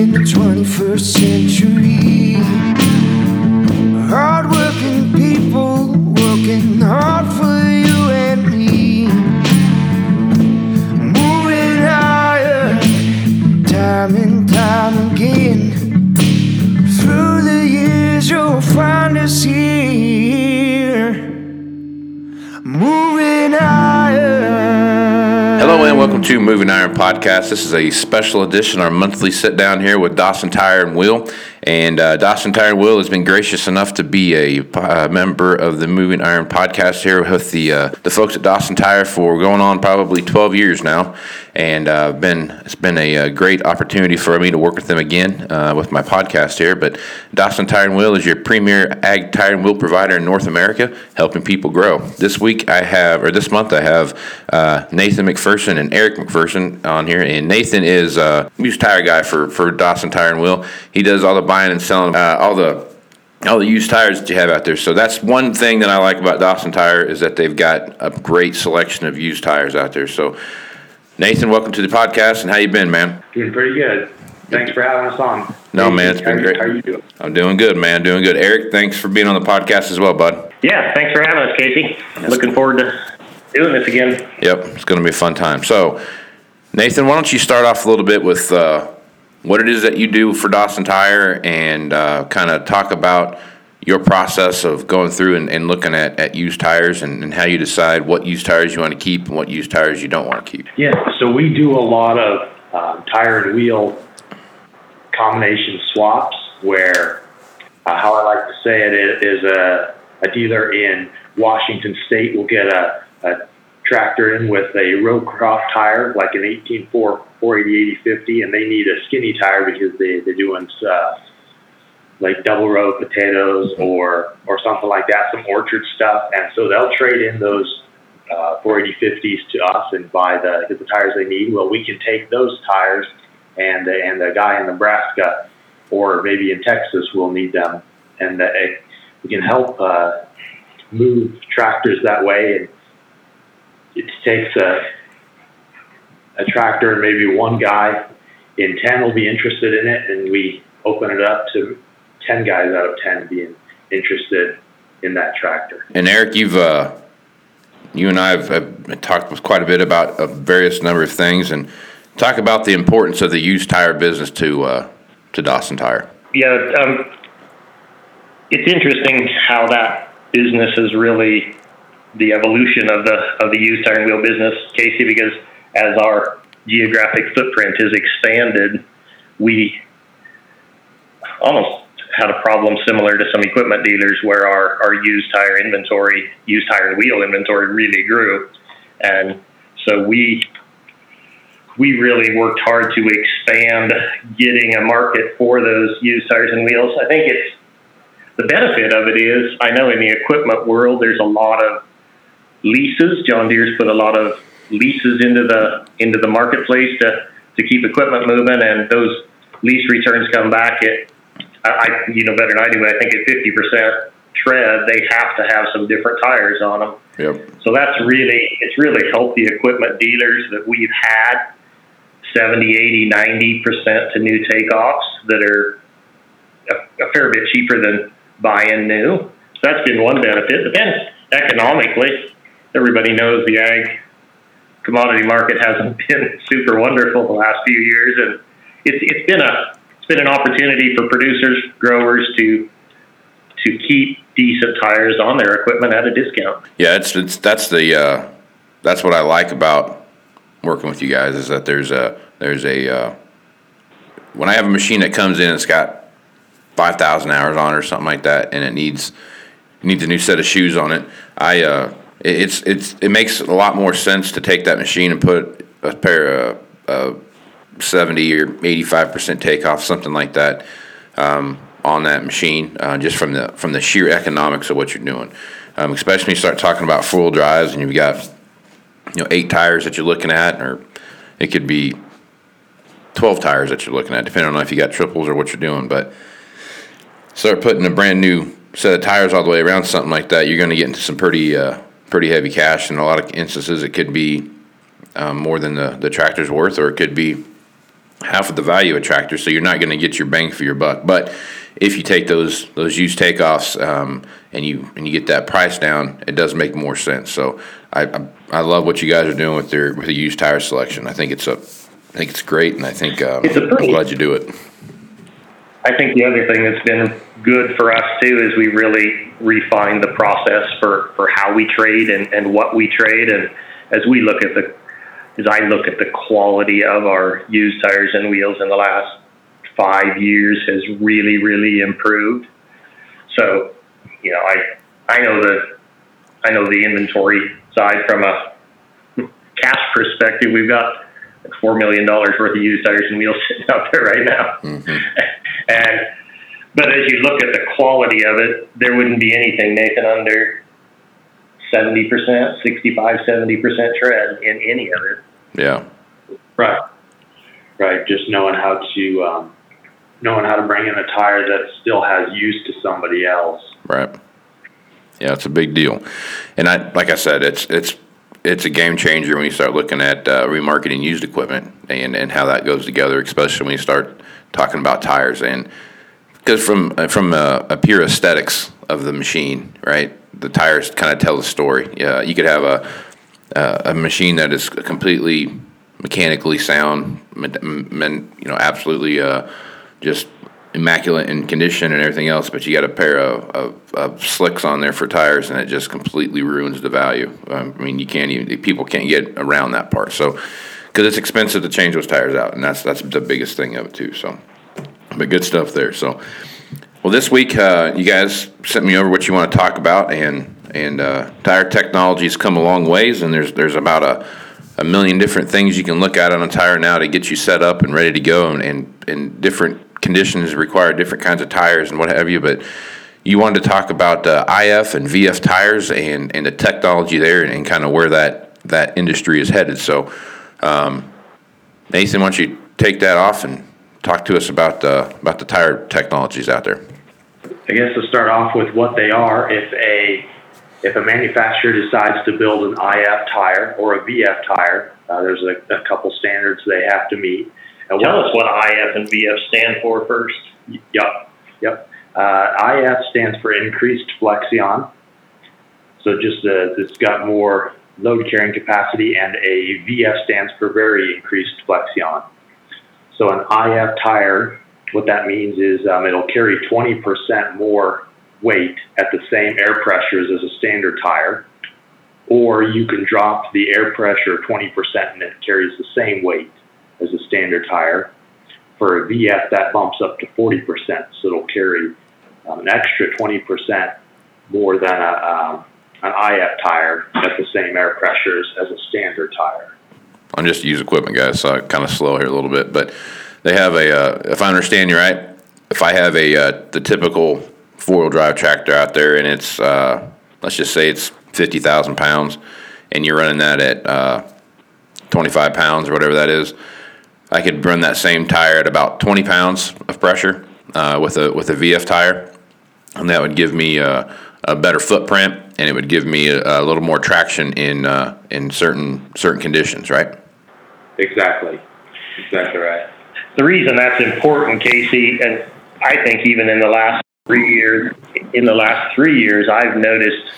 in the 21st century. Welcome to Moving Iron Podcast. This is a special edition, our monthly sit down here with Dawson Tire and Wheel. And uh, Dawson Tire Wheel has been gracious enough to be a uh, member of the Moving Iron Podcast here with the uh, the folks at Dawson Tire for going on probably 12 years now. And uh, been it's been a, uh great opportunity for me to work with them again with my podcast here. But Dawson Tire and Wheel is your premier ag tire and wheel provider in North America, helping people grow. This week I have, or this month I have, Nathan McPherson and Eric McPherson on here. And Nathan is uh, used tire guy for for Dawson Tire and Wheel. He does all the buying and selling, uh, all the all the used tires that you have out there. So that's one thing that I like about Dawson Tire is that they've got a great selection of used tires out there. So Nathan, welcome to the podcast, and how you been, man? Doing pretty good. Thanks for having us on. No, man, it's been How- great. How are you doing? I'm doing good, man. Doing good. Eric, thanks for being on the podcast as well, bud. Yeah, thanks for having us, Casey. Looking forward to doing this again. Yep, it's going to be a fun time. So, Nathan, why don't you start off a little bit with uh, what it is that you do for Dawson Tire and uh, kind of talk about your process of going through and, and looking at, at used tires and, and how you decide what used tires you want to keep and what used tires you don't want to keep. Yeah, so we do a lot of um, tire and wheel combination swaps where, uh, how I like to say it is, is a, a dealer in Washington State will get a, a tractor in with a row crop tire, like an 184 480 8050, and they need a skinny tire because they, they're doing uh, like double row potatoes or or something like that, some orchard stuff, and so they'll trade in those uh, 480 50s to us and buy the get the tires they need. Well, we can take those tires, and and the guy in Nebraska or maybe in Texas will need them, and the, we can help uh, move tractors that way. And it takes a a tractor and maybe one guy in ten will be interested in it, and we open it up to ten guys out of ten being interested in that tractor. And Eric, you've uh, you and I have, have talked quite a bit about a various number of things, and talk about the importance of the used tire business to uh, to Dawson Tire. Yeah, um, it's interesting how that business is really the evolution of the of the used tire and wheel business, Casey. Because as our geographic footprint has expanded, we almost had a problem similar to some equipment dealers where our, our used tire inventory, used tire and wheel inventory really grew. And so we we really worked hard to expand getting a market for those used tires and wheels. I think it's the benefit of it is I know in the equipment world there's a lot of leases. John Deere's put a lot of leases into the into the marketplace to to keep equipment moving, and those lease returns come back at I, you know better than I do. I think at fifty percent tread, they have to have some different tires on them. Yep. So that's really, it's really helped the equipment dealers that we've had 70, 80, 90% to new takeoffs that are a, a fair bit cheaper than buying new. So that's been one benefit. But then economically, everybody knows the ag commodity market hasn't been super wonderful the last few years. And it's, it's been a, it's been an opportunity for producers, growers to, to keep decent tires on their equipment at a discount. Yeah, it's it's that's the uh, that's what I like about working with you guys is that there's a there's a uh, when I have a machine that comes in, it's got five thousand hours on it or something like that, and it needs needs a new set of shoes on it. I uh, it's it's it makes a lot more sense to take that machine and put a pair of uh, seventy or eighty five percent takeoff, something like that. Um, on that machine, uh, just from the from the sheer economics of what you're doing. Um, especially when you start talking about wheel drives and you've got you know eight tires that you're looking at, or it could be twelve tires that you're looking at, depending on if you got triples or what you're doing. But start putting a brand new set of tires all the way around something like that, you're going to get into some pretty uh, pretty heavy cash. In a lot of instances, it could be um, more than the the tractor's worth, or it could be half of the value of a tractor, so you're not going to get your bang for your buck. But if you take those those used takeoffs um, and you and you get that price down, it does make more sense. So I, I, I love what you guys are doing with your with the used tire selection. I think it's a I think it's great, and I think um, It's a pretty- I'm glad you do it. I think the other thing that's been good for us too is we really refined the process for, for how we trade and, and what we trade. And as we look at the, as I look at the quality of our used tires and wheels in the last five years has really, really improved. So, you know, I, I know the, I know the inventory side from a cash perspective. We've got four million dollars worth of used tires and wheels sitting out there right now. and but as you look at the quality of it, there wouldn't be anything, Nathan, under 70%, 65, 70% tread in any of it. Yeah, Right. Right. Just knowing how to um, knowing how to bring in a tire that still has use to somebody else. right. Yeah, it's a big deal, and I like I said, it's it's it's a game changer when you start looking at uh, remarketing used equipment and and how that goes together, especially when you start talking about tires and because from uh, from a, a pure aesthetics of the machine, right? The tires kind of tell the story. You could have a a, machine that is completely mechanically sound, you know, absolutely uh, just immaculate in condition and everything else, but you got a pair of, of, of slicks on there for tires, and it just completely ruins the value. Um, I mean, you can't even people can't get around that part. So, because it's expensive to change those tires out, and that's that's the biggest thing of it too. So, but good stuff there. So, well, this week uh, you guys sent me over what you want to talk about, and and uh, tire technology's come a long ways, and there's there's about a a million different things you can look at on a tire now to get you set up and ready to go, and and, and different conditions require different kinds of tires and what have you. But you wanted to talk about uh, IF and VF tires and and the technology there, and, and kind of where that that industry is headed. So, um, Nathan, why don't you take that off and talk to us about uh, about the tire technologies out there? I guess to start off with what they are, if a if a manufacturer decides to build an IF tire or a VF tire, uh, there's a, a couple standards they have to meet. And Tell what- us what IF and VF stand for first. Yep, yep. Uh, IF stands for increased flexion. So just uh, it's got more load carrying capacity, and a VF stands for very increased flexion. So an IF tire, what that means is um, it'll carry 20% more weight at the same air pressures as a standard tire, or you can drop the air pressure 20% and it carries the same weight standard tire for a VF, that bumps up to 40%, so it'll carry um, an extra 20% more than a, um, an IF tire at the same air pressures as a standard tire. I'm just use equipment guys, so I kind of slow here a little bit, but they have a. Uh, if I understand you right, if I have a uh, the typical four wheel drive tractor out there, and it's uh, let's just say it's fifty thousand pounds, and you're running that at uh, twenty five pounds or whatever that is, I could run that same tire at about twenty pounds of pressure uh, with a with a VF tire, and that would give me a, a better footprint, and it would give me a, a little more traction in uh, in certain certain conditions, right? Exactly. Exactly right. The reason that's important, Casey, and I think even in the last three years, in the last three years, I've noticed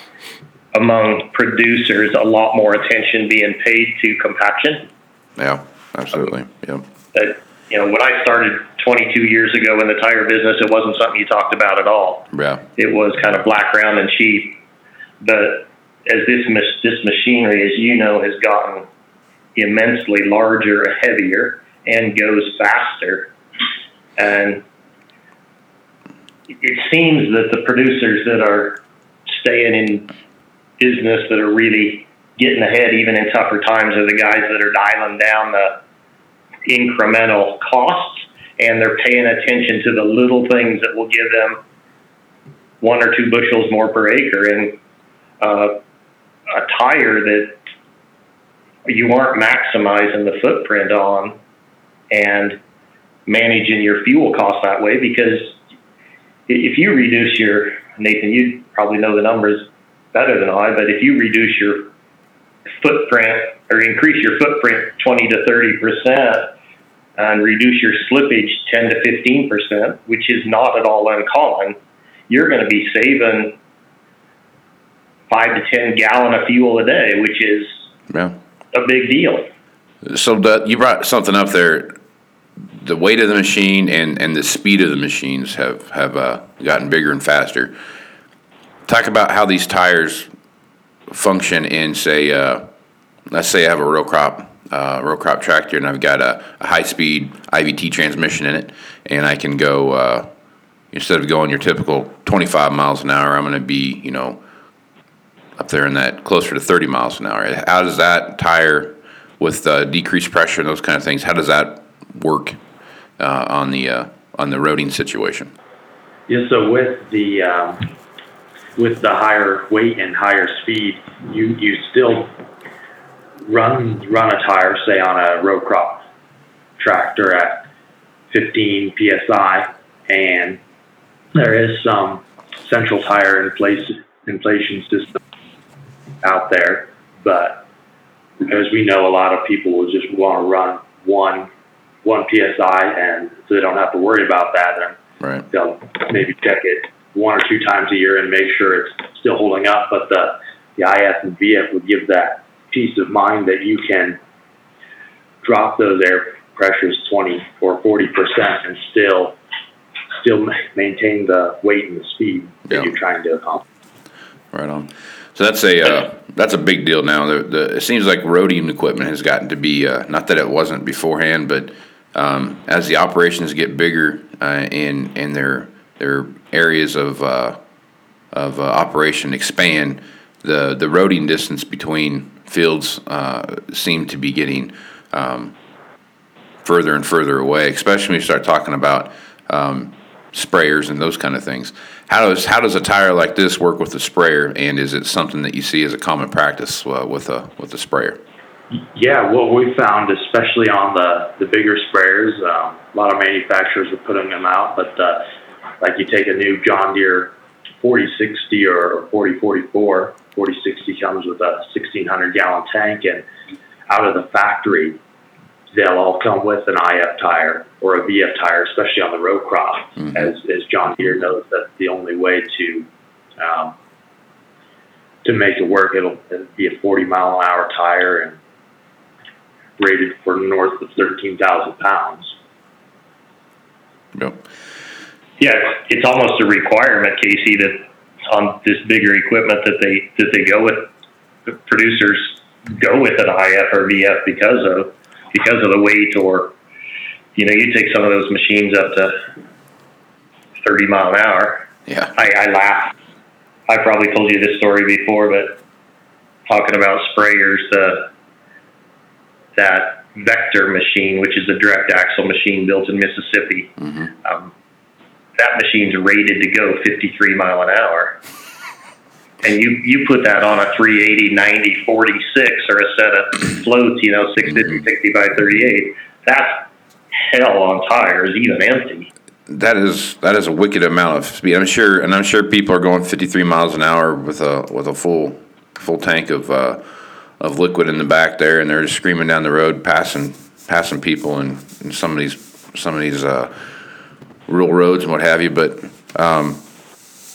among producers a lot more attention being paid to compaction. Yeah, absolutely. Yep. That you know, when I started 22 years ago in the tire business, it wasn't something you talked about at all. Yeah. It was kind of black, round, and cheap. But as this this machinery, as you know, has gotten immensely larger, heavier, and goes faster, and it seems that the producers that are staying in business that are really getting ahead, even in tougher times, are the guys that are dialing down the incremental costs and they're paying attention to the little things that will give them one or two bushels more per acre. And uh, a tire that you aren't maximizing the footprint on and managing your fuel costs that way because if you reduce your Nathan, you probably know the numbers better than I, but if you reduce your footprint or increase your footprint 20 to 30 percent, and reduce your slippage 10 to 15 percent, which is not at all uncommon, you're going to be saving five to 10 gallon of fuel a day, which is Yeah. a big deal. So you brought something up there. The weight of the machine and, and the speed of the machines have have uh, gotten bigger and faster. Talk about how these tires function in, say, uh, let's say I have a row crop uh, row crop tractor and I've got a, a high speed IVT transmission in it, and I can go uh, instead of going your typical 25 miles an hour, I'm going to be you know up there in that closer to 30 miles an hour. How does that tire with uh, decreased pressure and those kind of things? How does that work uh, on the uh, on the roading situation? Yeah, so with the um, with the higher weight and higher speed, you you still run run a tire, say on a row crop tractor at 15 psi, and there is some central tire inflation inflation system out there, but as we know, a lot of people will just want to run one one psi, and so they don't have to worry about that. And Right. they'll maybe check it one or two times a year and make sure it's still holding up. But the, the IF and VF would give that peace of mind that you can drop those air pressures 20 or 40 percent and still still maintain the weight and the speed that Yeah. you're trying to accomplish. Right on. So that's a uh, that's a big deal now. The, the, it seems like roading equipment has gotten to be uh, not that it wasn't beforehand, but um, as the operations get bigger uh, in in their their areas of uh, of uh, operation expand, the the roading distance between fields uh, seem to be getting um, further and further away. Especially when you start talking about um, sprayers and those kind of things. How does how does a tire like this work with the sprayer, and is it something that you see as a common practice uh, with a with a sprayer? Yeah, what we found, especially on the, the bigger sprayers, um, a lot of manufacturers are putting them out, but uh, like you take a new John Deere 4060 or 4044, 4060 comes with a 1600 gallon tank, and out of the factory, they'll all come with an IF tire or a VF tire, especially on the row crop, as, as John Deere knows that's the only way to um, to make it work. It'll, it'll be a 40 mile an hour tire and rated for north of 13,000 pounds. Yep. Yeah, it's, it's almost a requirement, Casey, that on this bigger equipment that they that they go with the producers go with an IF or VF because of because of the weight or you know you take some of those machines up to 30 mile an hour. Yeah. I, I laugh. I probably told you this story before, but talking about sprayers, the that Vector machine, which is a direct axle machine built in Mississippi, um, that machine's rated to go 53 mile an hour. And you, you put that on a 380, 90, 46 or a set of floats, you know, 650, 60 by 38. That's hell on tires, even empty. That is that is a wicked amount of speed. I'm sure, and I'm sure people are going 53 miles an hour with a with a full full tank of uh, of liquid in the back there, and they're just screaming down the road, passing passing people, and, and some of these some of these uh, rural roads and what have you. But um,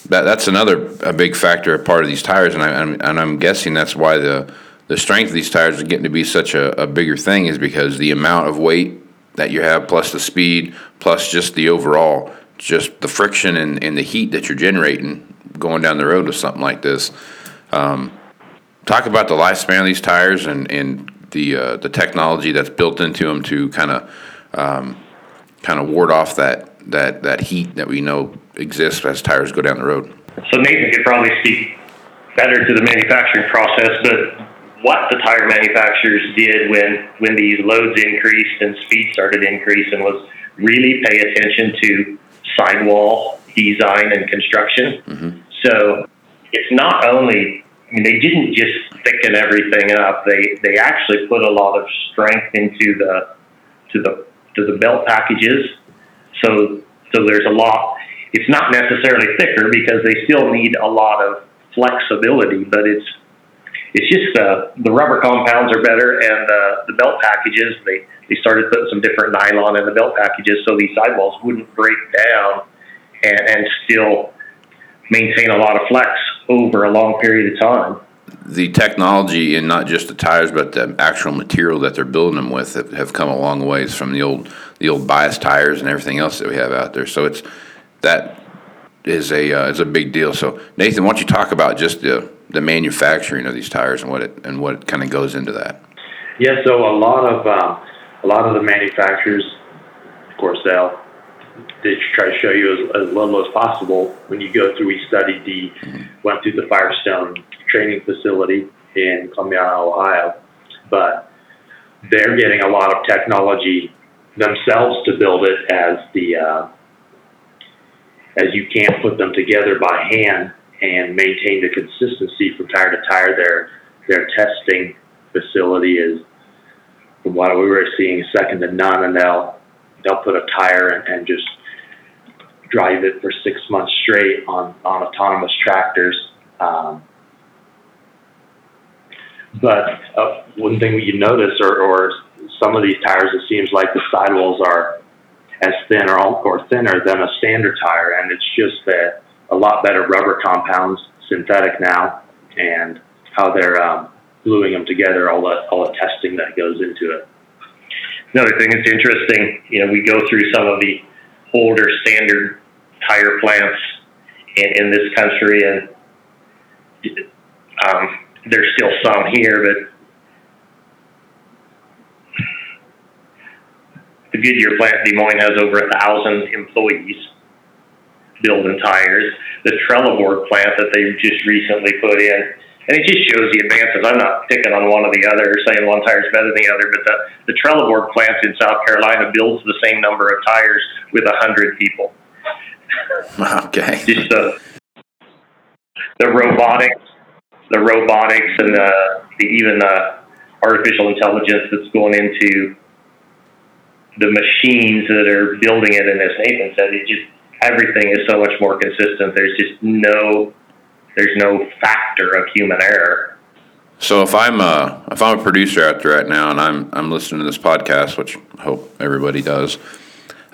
that that's another a big factor, a part of these tires, and I I'm, and I'm guessing that's why the the strength of these tires is getting to be such a, a bigger thing is because the amount of weight that you have, plus the speed, plus just the overall, just the friction and, and the heat that you're generating going down the road with something like this. Um, talk about the lifespan of these tires and, and the uh, the technology that's built into them to kind of um, kind of ward off that that that heat that we know exists as tires go down the road. So Nathan could probably speak better to the manufacturing process, but what the tire manufacturers did when when these loads increased and speed started increasing was really pay attention to sidewall design and construction. Mm-hmm. So it's not only I mean they didn't just thicken everything up. They they actually put a lot of strength into the to the to the belt packages. So so there's a lot. It's not necessarily thicker because they still need a lot of flexibility, but it's it's just uh, the rubber compounds are better and uh, the belt packages they they started putting some different nylon in the belt packages so these sidewalls wouldn't break down and, and still maintain a lot of flex over a long period of time. The technology in not just the tires, but the actual material that they're building them with have, have come a long ways from the old the old bias tires and everything else that we have out there. So it's that is a uh, is a big deal. So Nathan, why don't you talk about just the the manufacturing of these tires and what it and what kind of goes into that? Yeah, so a lot of um, a lot of the manufacturers, of course, they'll they try to show you as, as little as possible. When you go through, we studied the went through the Firestone training facility in Columbiana, Ohio, but they're getting a lot of technology themselves to build it as the uh, as you can't put them together by hand and maintain the consistency from tire to tire. Their their testing facility is, from what we were seeing, second to none, and they'll they'll put a tire and, and just drive it for six months straight on on autonomous tractors. Um, but uh, one thing you notice, or, or some of these tires, it seems like the sidewalls are as thin or, or thinner than a standard tire, and it's just that a lot better rubber compounds, synthetic now, and how they're um, gluing them together, all the all the testing that goes into it. Another thing that's interesting, you know, we go through some of the older standard tire plants in, in this country, and um, there's still some here, but the Goodyear plant in Des Moines has over a thousand employees building tires. The Trelleborg plant that they just recently put in, and it just shows the advances. I'm not picking on one or the other or saying one tire is better than the other, but the, the Trelleborg plant in South Carolina builds the same number of tires with a hundred people. Okay. Just the the robotics, the robotics, and the, the even the artificial intelligence that's going into the machines that are building it. And as Nathan said, it just everything is so much more consistent. There's just no there's no factor of human error. So if I'm a if I'm a producer out there right now and I'm I'm listening to this podcast, which I hope everybody does,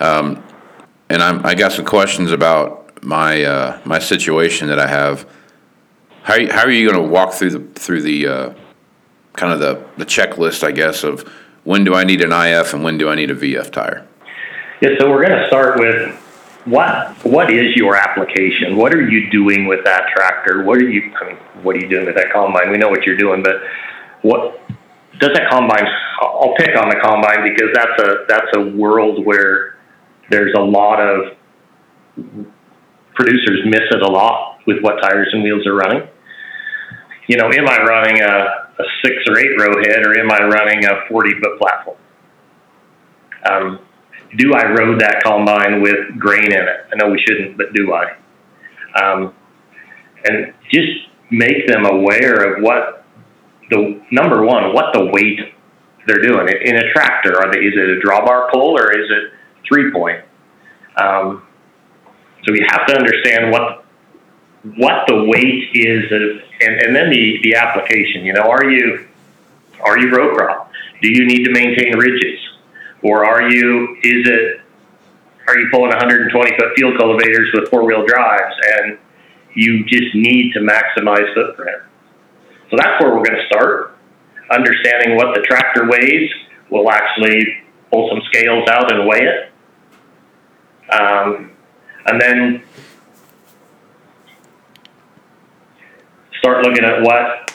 um, and I'm I got some questions about my uh, my situation that I have. How are you, how are you going to walk through the through the uh, kind of the the checklist, I guess, of when do I need an IF and when do I need a VF tire? Yeah, so we're going to start with what what is your application? What are you doing with that tractor? What are you I mean, what are you doing with that combine? We know what you're doing, but what does that combine I'll pick on the combine because that's a that's a world where there's a lot of producers miss it a lot with what tires and wheels are running. You know, am I running a, a six or eight row head or am I running a 40 foot platform? Um, do I road that combine with grain in it? I know we shouldn't, but do I? Um, and just make them aware of what the number one, what the weight they're doing in a tractor. Are they? Is it a drawbar pull or is it three point? Um, so we have to understand what what the weight is, of, and, and then the, the application. You know, are you are you row crop? Do you need to maintain ridges? Or are you is it are you pulling 120 foot field cultivators with four wheel drives and you just need to maximize footprint? So that's where we're going to start understanding what the tractor weighs we'll actually pull some scales out and weigh it. Um, and then start looking at what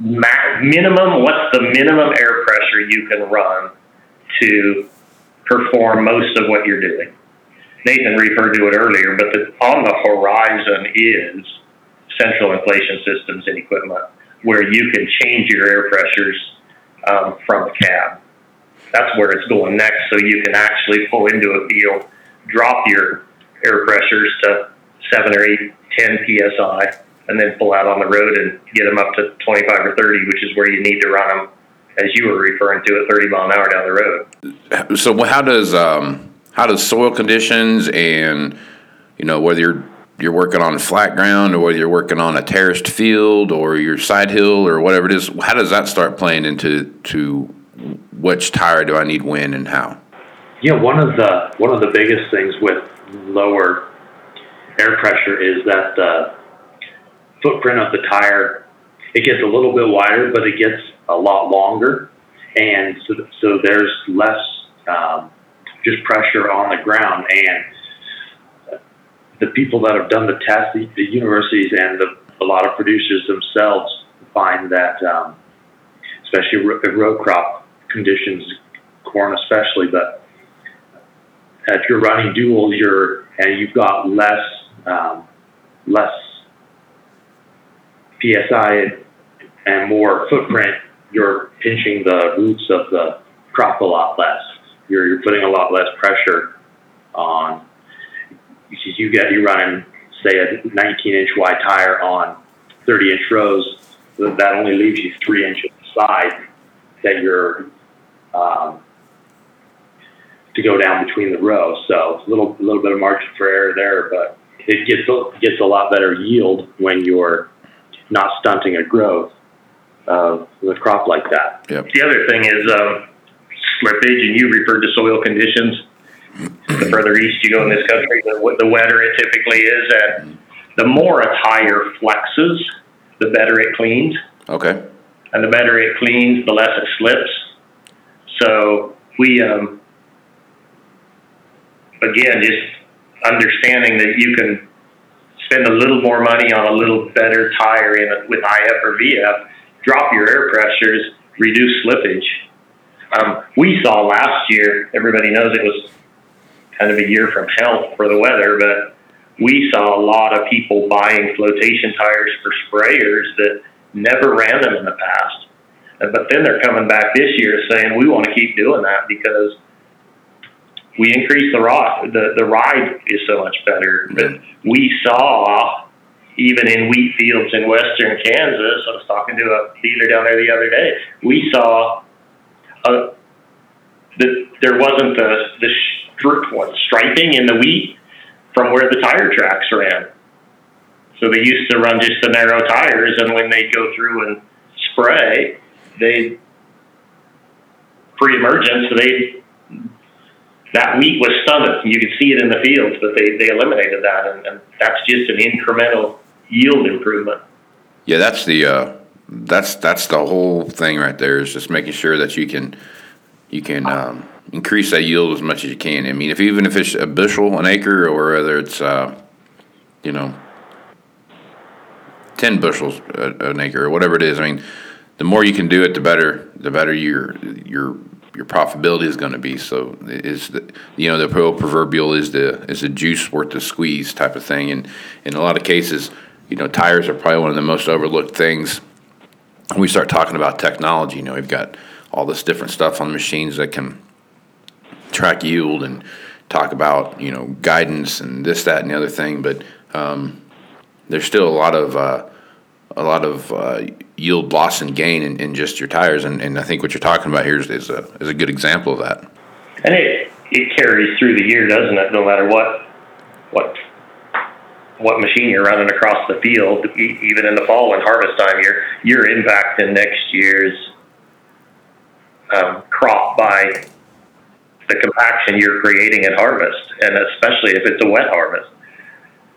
ma- minimum what's the minimum air pressure you can run to perform most of what you're doing. Nathan referred to it earlier, but the, on the horizon is central inflation systems and equipment where you can change your air pressures um, from the cab. That's where it's going next, so you can actually pull into a field, drop your air pressures to seven or eight, 10 psi, and then pull out on the road and get them up to 25 or 30, which is where you need to run them as you were referring to, at 30 mile an hour down the road. So how does um, how does soil conditions and you know whether you're you're working on flat ground or whether you're working on a terraced field or your side hill or whatever it is, how does that start playing into to which tire do I need when and how? Yeah, one of the one of the biggest things with lower air pressure is that the footprint of the tire it gets a little bit wider, but it gets a lot longer, and so so there's less um, just pressure on the ground. And the people that have done the test, the, the universities and the, a lot of producers themselves find that, um, especially row crop conditions, corn especially, but if you're running dual, you're and you've got less um, less psi and more footprint. You're pinching the roots of the crop a lot less. You're, you're putting a lot less pressure on. You get you running say a 19 inch wide tire on 30 inch rows, that only leaves you three inches side that you're um, to go down between the rows. So a little little bit of margin for error there, but it gets gets a lot better yield when you're not stunting a growth of the crop like that. Yep. The other thing is um, slippage, and you referred to soil conditions. The further east you go in this country, the, the wetter it typically is, and the more a tire flexes, the better it cleans. Okay. And the better it cleans, the less it slips. So we, um, again, just understanding that you can spend a little more money on a little better tire in with IF or VF, drop your air pressures, reduce slippage. Um, we saw last year, everybody knows it was kind of a year from hell for the weather, but we saw a lot of people buying flotation tires for sprayers that never ran them in the past. But then they're coming back this year saying we want to keep doing that because we increase the ride. The, the ride is so much better. But we saw, even in wheat fields in western Kansas, I was talking to a dealer down there the other day, we saw uh, that there wasn't the, the stri- striping in the wheat from where the tire tracks ran. So they used to run just the narrow tires, and when they go through and spray, they pre-emergence, they that wheat was stunted. You could see it in the fields, but they, they eliminated that, and, and that's just an incremental yield improvement. Yeah, that's the uh, that's that's the whole thing right there. Is just making sure that you can you can um, increase that yield as much as you can. I mean, if even if it's a bushel an acre, or whether it's uh, you know ten bushels an acre or whatever it is. I mean, the more you can do it, the better the better your your your profitability is going to be. So is the you know the proverbial is the is the juice worth the squeeze type of thing. And in a lot of cases, you know, tires are probably one of the most overlooked things. we start talking about technology, you know, we've got all this different stuff on machines that can track yield and talk about you know guidance and this, that, and the other thing. But um, there's still a lot of uh, a lot of uh, yield loss and gain in, in just your tires, and, and I think what you're talking about here is, is a is a good example of that. And it it carries through the year, doesn't it? No matter what what what machine you're running across the field, even in the fall and harvest time, you're you're impacting next year's um, crop by the compaction you're creating at harvest, and especially if it's a wet harvest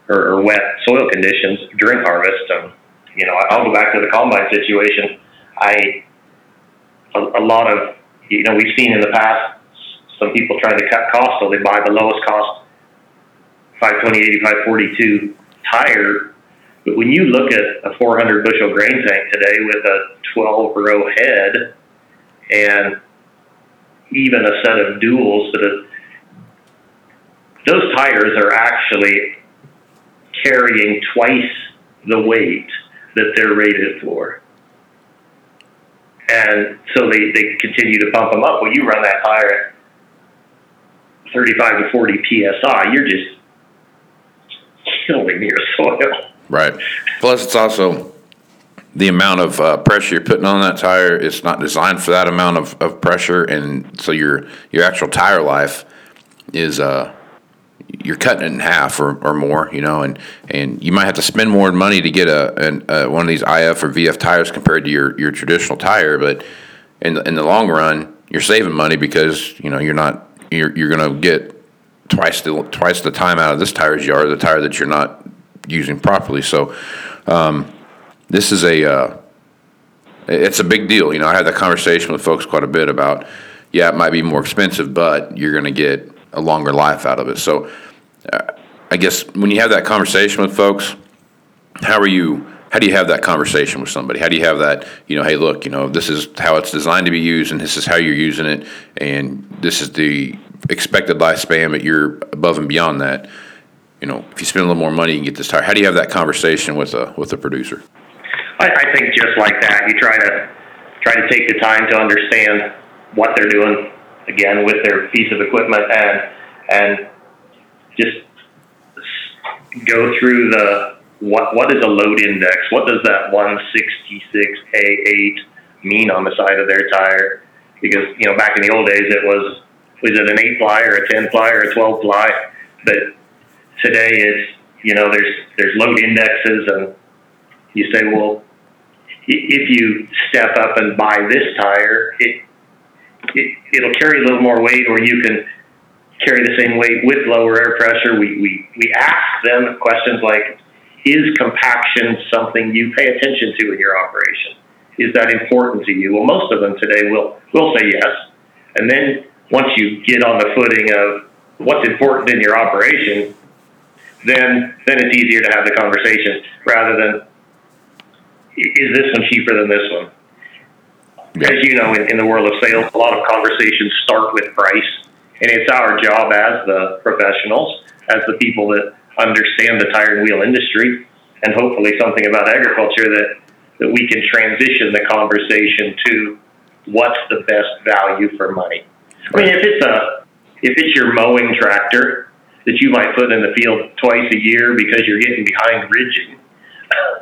or, or wet soil conditions during harvest. Um, you know, I'll go back to the combine situation. I a, a lot of you know we've seen in the past some people trying to cut costs, so they buy the lowest cost 520, 85, 42 tire. But when you look at a 400 bushel grain tank today with a 12 row head and even a set of duals that have, those tires are actually carrying twice the weight that they're rated for. And so they, they continue to pump them up. When you run that tire at 35 to 40 psi, you're just killing your soil. Right. Plus, it's also the amount of uh, pressure you're putting on that tire. It's not designed for that amount of, of pressure, and so your your actual tire life is uh, you're cutting it in half or, or more, you know, and, and you might have to spend more money to get a, an, one of these IF or VF tires compared to your, your traditional tire, but in the, in the long run, you're saving money because you know you're not you're you're going to get twice the twice the time out of this tire as you are the tire that you're not using properly. So um, this is a uh, it's a big deal. You know, I had that conversation with folks quite a bit about yeah, it might be more expensive, but you're going to get a longer life out of it. So uh, I guess when you have that conversation with folks, how are you? How do you have that conversation with somebody? How do you have that, you know, hey, look, you know, this is how it's designed to be used and this is how you're using it and this is the expected lifespan, but you're above and beyond that. You know, if you spend a little more money, you can get this tire. How do you have that conversation with a with a producer? I, I think just like that, you try to try to take the time to understand what they're doing again with their piece of equipment and and just go through the what what is a load index? What does that 166A8 mean on the side of their tire? Because you know back in the old days it was was it an eight ply or a ten ply or a twelve ply? But today it's you know there's there's load indexes and you say well if you step up and buy this tire it, it it'll carry a little more weight or you can carry the same weight with lower air pressure. We we, we ask them questions like is compaction something you pay attention to in your operation? Is that important to you? Well most of them today will will say yes. And then once you get on the footing of what's important in your operation, then then it's easier to have the conversation rather than is this one cheaper than this one? Yeah. As you know, in, in the world of sales, a lot of conversations start with price, and it's our job as the professionals, as the people that understand the tire and wheel industry, and hopefully something about agriculture that that we can transition the conversation to what's the best value for money. I mean, if it's a if it's your mowing tractor that you might put in the field twice a year because you're getting behind ridging,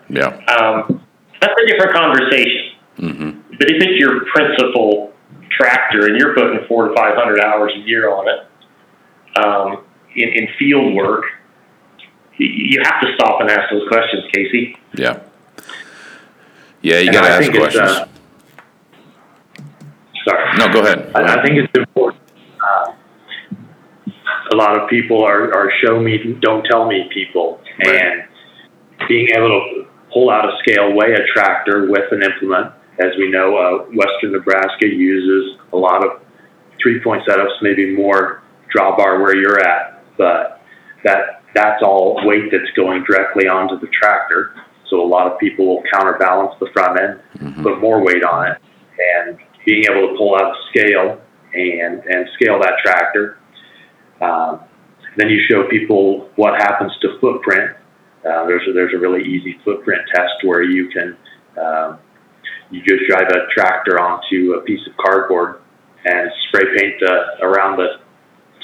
yeah, um, that's a different conversation. Mm-hmm. But if it's your principal tractor and you're putting four to five hundred hours a year on it um, in, in field work, you have to stop and ask those questions, Casey. Yeah. Yeah, you got to ask questions. Uh, sorry. No, go ahead. Go I. I think it's important. Uh, a lot of people are, are show me, don't tell me people. Right. And being able to pull out a scale, weigh a tractor with an implement. As we know, uh, Western Nebraska uses a lot of three point setups, maybe more drawbar where you're at, but that that's all weight that's going directly onto the tractor. So a lot of people will counterbalance the front end, mm-hmm. put more weight on it, and being able to pull out a scale and, and scale that tractor. Um, then you show people what happens to footprint. Uh, there's a, there's a really easy footprint test where you can um, you just drive a tractor onto a piece of cardboard and spray paint the, around the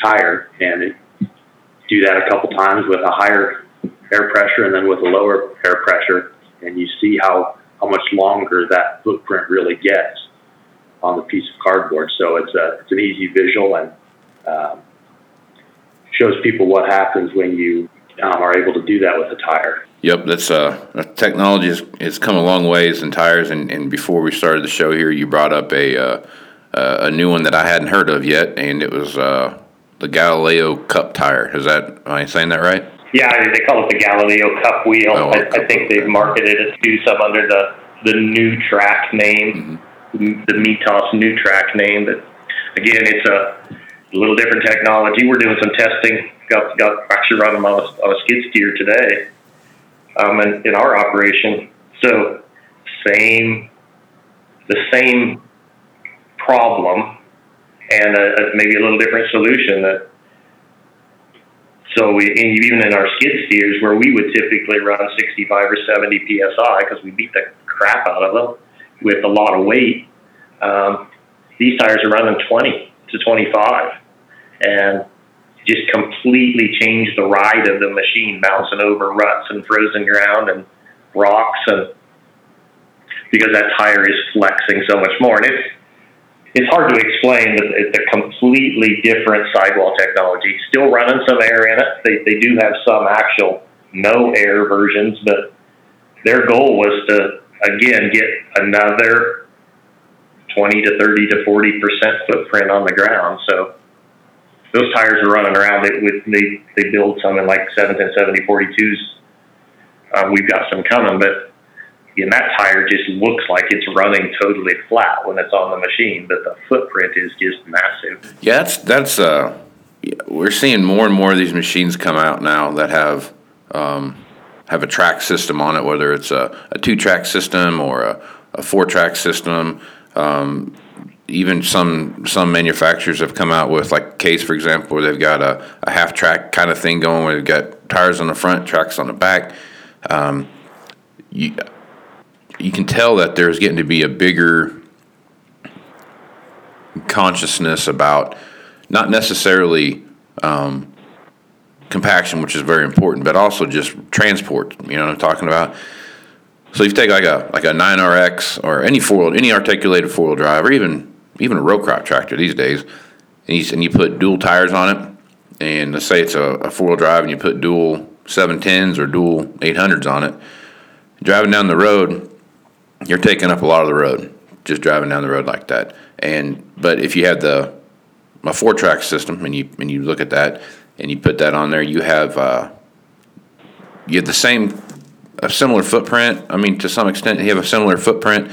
tire and it, do that a couple times with a higher air pressure and then with a lower air pressure and you see how how much longer that footprint really gets on the piece of cardboard. So it's a it's an easy visual and um, shows people what happens when you um, are able to do that with a tire. Yep, that's uh, technology has, has come a long ways in tires. And, and before we started the show here, you brought up a uh, uh, a new one that I hadn't heard of yet, and it was uh, the Galileo Cup tire. Is that am I saying that right? Yeah, they call it the Galileo Cup wheel. Oh, I, Cup I think they've marketed it to some under the the new track name. Mm-hmm the Mitas new track name. But again, it's a little different technology. We're doing some testing. Got got actually running on a, on a skid steer today, um, in, in our operation. So same, the same problem, and a, a, maybe a little different solution. That so we even in our skid steers where we would typically run 65 or 70 psi because we beat the crap out of them with a lot of weight. Um, these tires are running 20 to 25 and just completely change the ride of the machine, bouncing over ruts and frozen ground and rocks, and because that tire is flexing so much more. And it's it's hard to explain, but it's a completely different sidewall technology. Still running some air in it. They they do have some actual no air versions, but their goal was to again get another 20 to 30 to 40 percent footprint on the ground. So those tires are running around. They, with, they, they build some in like 710, 70, 42s. Um, we've got some coming, but and that tire just looks like it's running totally flat when it's on the machine, but the footprint is just massive. Yeah, that's that's uh, we're seeing more and more of these machines come out now that have um, have a track system on it, whether it's a, a two track system or a, a four track system. Um, even some some manufacturers have come out with like Case, for example, where they've got a, a half track kind of thing going, where they've got tires on the front, tracks on the back. Um, you you can tell that there's getting to be a bigger consciousness about not necessarily um, compaction, which is very important, but also just transport. You know what I'm talking about? So you take like a like a 9RX or any four any articulated four wheel drive or even even a row crop tractor these days, and you, and you put dual tires on it, and let's say it's a, a four wheel drive and you put dual 710s or dual 800s on it, driving down the road, you're taking up a lot of the road just driving down the road like that. And but if you have the a four track system and you and you look at that and you put that on there, you have uh, you have the same a similar footprint. I mean, to some extent, you have a similar footprint.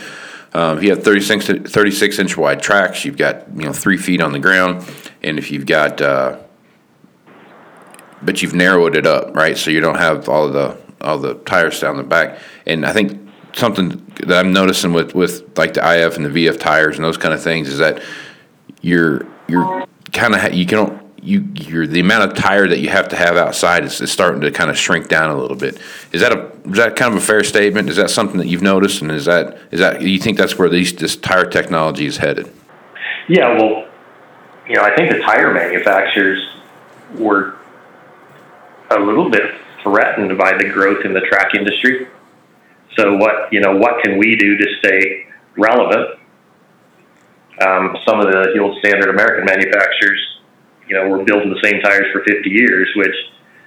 Um, if you have 36, 36 inch wide tracks, you've got you know three feet on the ground, and if you've got uh, but you've narrowed it up, right? So you don't have all the all the tires down the back. And I think something that I'm noticing with with like the IF and the VF tires and those kind of things is that you're you're kind of you can you the amount of tire that you have to have outside is, is starting to kind of shrink down a little bit. Is that a is that kind of a fair statement? Is that something that you've noticed, and is that is that you think that's where these this tire technology is headed? Yeah, well, you know, I think the tire manufacturers were a little bit threatened by the growth in the track industry. So what you know, what can we do to stay relevant? Um, some of the old standard American manufacturers, you know, were building the same tires for 50 years, which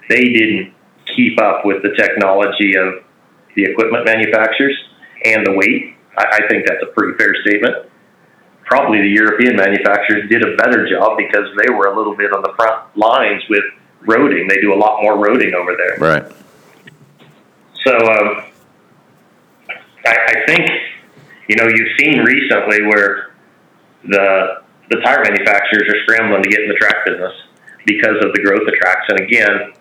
they didn't keep up with the technology of the equipment manufacturers and the weight. I, I think that's a pretty fair statement. Probably the European manufacturers did a better job because they were a little bit on the front lines with roading. They do a lot more roading over there. Right. So um, I, I think you know you've seen recently where the the tire manufacturers are scrambling to get in the track business because of the growth of tracks. And again,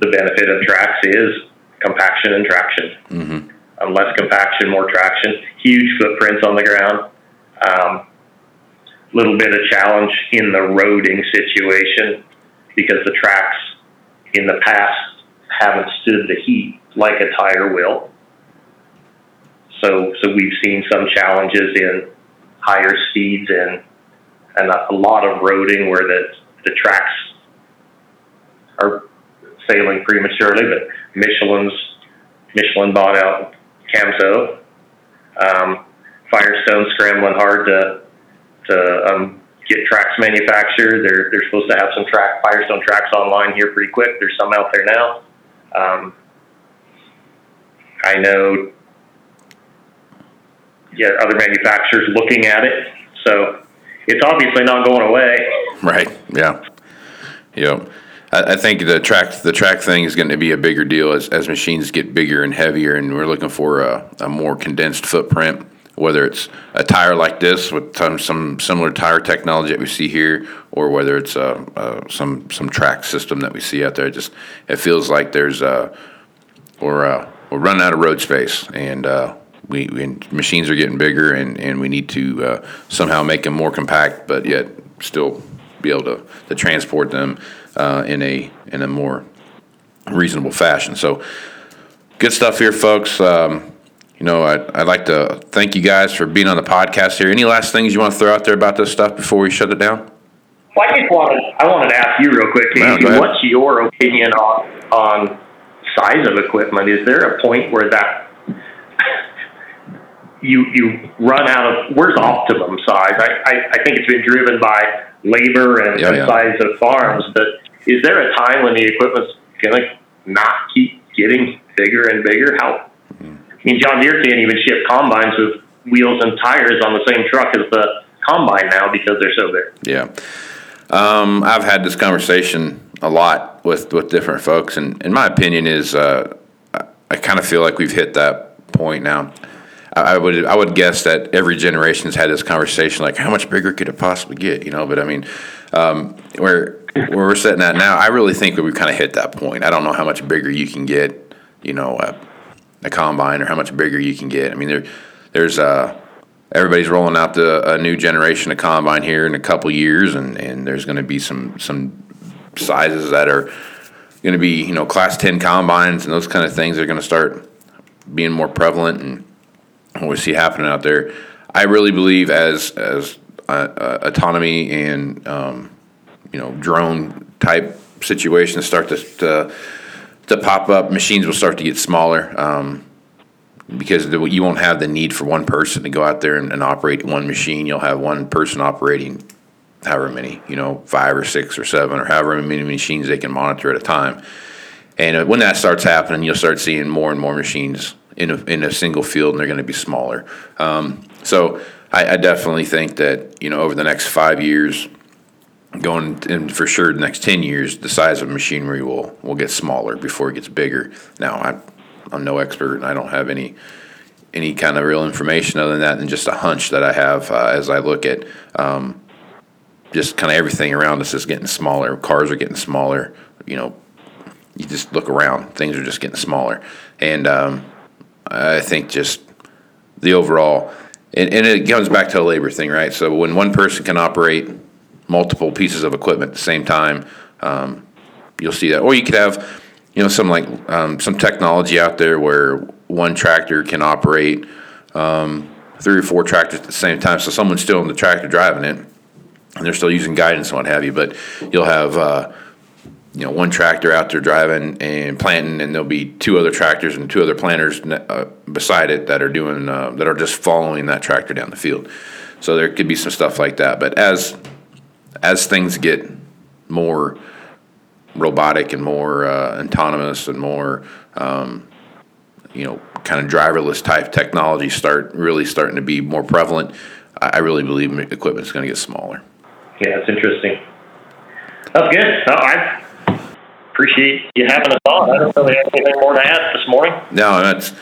the benefit of tracks is compaction and traction. Mm-hmm. Um, less compaction, more traction. Huge footprints on the ground. Um, little bit of challenge in the roading situation because the tracks in the past haven't stood the heat like a tire will. So, so we've seen some challenges in higher speeds and and a lot of roading where the the tracks are failing prematurely. But Michelin's Michelin bought out Camso. Um, Firestone scrambling hard to to um, get tracks manufactured. They're they're supposed to have some track Firestone tracks online here pretty quick. There's some out there now. Um, I know yeah, other manufacturers looking at it. So it's obviously not going away. Right. Yeah. Yeah. I, think the track the track thing is going to be a bigger deal as, as machines get bigger and heavier, and we're looking for a, a more condensed footprint. Whether it's a tire like this with some, some similar tire technology that we see here, or whether it's a, a, some some track system that we see out there, it just it feels like there's a we're uh, we're running out of road space, and uh, we, we machines are getting bigger, and, and we need to uh, somehow make them more compact, but yet still be able to, to transport them uh, in a in a more reasonable fashion. So, good stuff here, folks. Um, you know, I'd, I'd like to thank you guys for being on the podcast here. Any last things you want to throw out there about this stuff before we shut it down? Well, I just wanted I wanted to ask you real quick, Casey, ahead. what's your opinion on on size of equipment? Is there a point where that you you run out of where's optimum size? I, I, I think it's been driven by labor and, Yeah, yeah. size of farms, but is there a time when the equipment's gonna not keep getting bigger and bigger? How I mean John Deere can't even ship combines with wheels and tires on the same truck as the combine now because they're so big. Yeah. Um, I've had this conversation a lot with, with different folks, and in my opinion is uh, I, I kind of feel like we've hit that point now. I, would I would guess that every generation's had this conversation like how much bigger could it possibly get, you know? But I mean, um, where where we're sitting at now, I really think that we've kind of hit that point. I don't know how much bigger you can get, you know, a, a combine or how much bigger you can get. I mean, there there's uh everybody's rolling out the, a new generation of combine here in a couple years, and, and there's going to be some some sizes that are going to be you know class 10 combines and those kind of things are going to start being more prevalent and what we see happening out there. I really believe as as uh, uh, autonomy and um, you know drone type situations start to, to to pop up, machines will start to get smaller. Um, because you won't have the need for one person to go out there and, and, operate one machine. You'll have one person operating however many, you know, five or six or seven or however many machines they can monitor at a time. And uh, when that starts happening, you'll start seeing more and more machines in a, in a single field, and they're going to be smaller. Um, so I, I, definitely think that you know over the next five years, going and for sure the next ten years, the size of machinery will will get smaller before it gets bigger. Now I I'm no expert and I don't have any any kind of real information other than that than just a hunch that I have uh, as I look at um, just kind of everything around us is getting smaller. Cars are getting smaller. You know, you just look around, things are just getting smaller, and um, I think just the overall, and, and it comes back to the labor thing, right? So when one person can operate multiple pieces of equipment at the same time, um, you'll see that, or you could have you know some like um, some technology out there where one tractor can operate um, three or four tractors at the same time. So someone's still in the tractor driving it, and they're still using guidance and what have you. But you'll have uh, you know one tractor out there driving and planting, and there'll be two other tractors and two other planters uh, beside it that are doing uh, that are just following that tractor down the field. So there could be some stuff like that. But as as things get more robotic and more uh, autonomous and more, um, you know, kind of driverless type technology start really starting to be more prevalent, I really believe equipment is going to get smaller. Yeah, it's interesting. That's good. No, I appreciate you having us on. I don't really have anything more to add this morning. No, that's.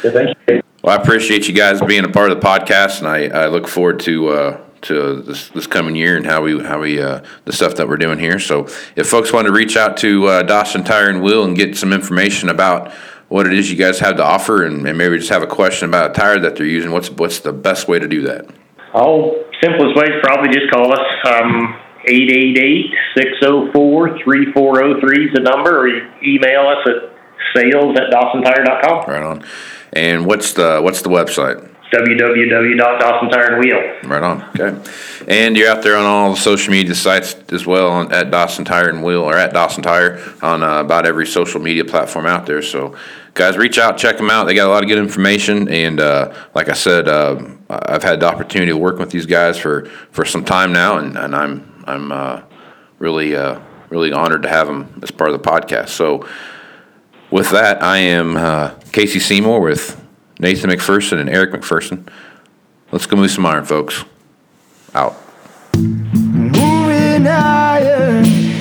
Well, I appreciate you guys being a part of the podcast, and I, I look forward to uh, to this, this coming year and how we how we uh, the stuff that we're doing here. So if folks want to reach out to uh, Dawson Tire and Wheel and get some information about what it is you guys have to offer, and, and maybe just have a question about a tire that they're using, what's what's the best way to do that? Oh, simplest way is probably just call us. Um, 888-604-3403 is the number, or email us at sales at dawsontire.com. Right on. And what's the what's the website? www.dawsontire Right on. Okay. And you're out there on all the social media sites as well at Dawson Tire and Wheel or at Dawson Tire on uh, about every social media platform out there. So, guys, reach out, check them out. They got a lot of good information. And uh, like I said, uh, I've had the opportunity to work with these guys for, for some time now, and, and I'm I'm uh, really uh, really honored to have him as part of the podcast. So, with that, I am uh, Casey Seymour with Nathan McPherson and Eric McPherson. Let's go move some iron, folks. Out. Moving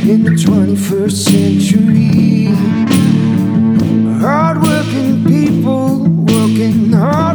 in the 21st century. Hardworking people working hard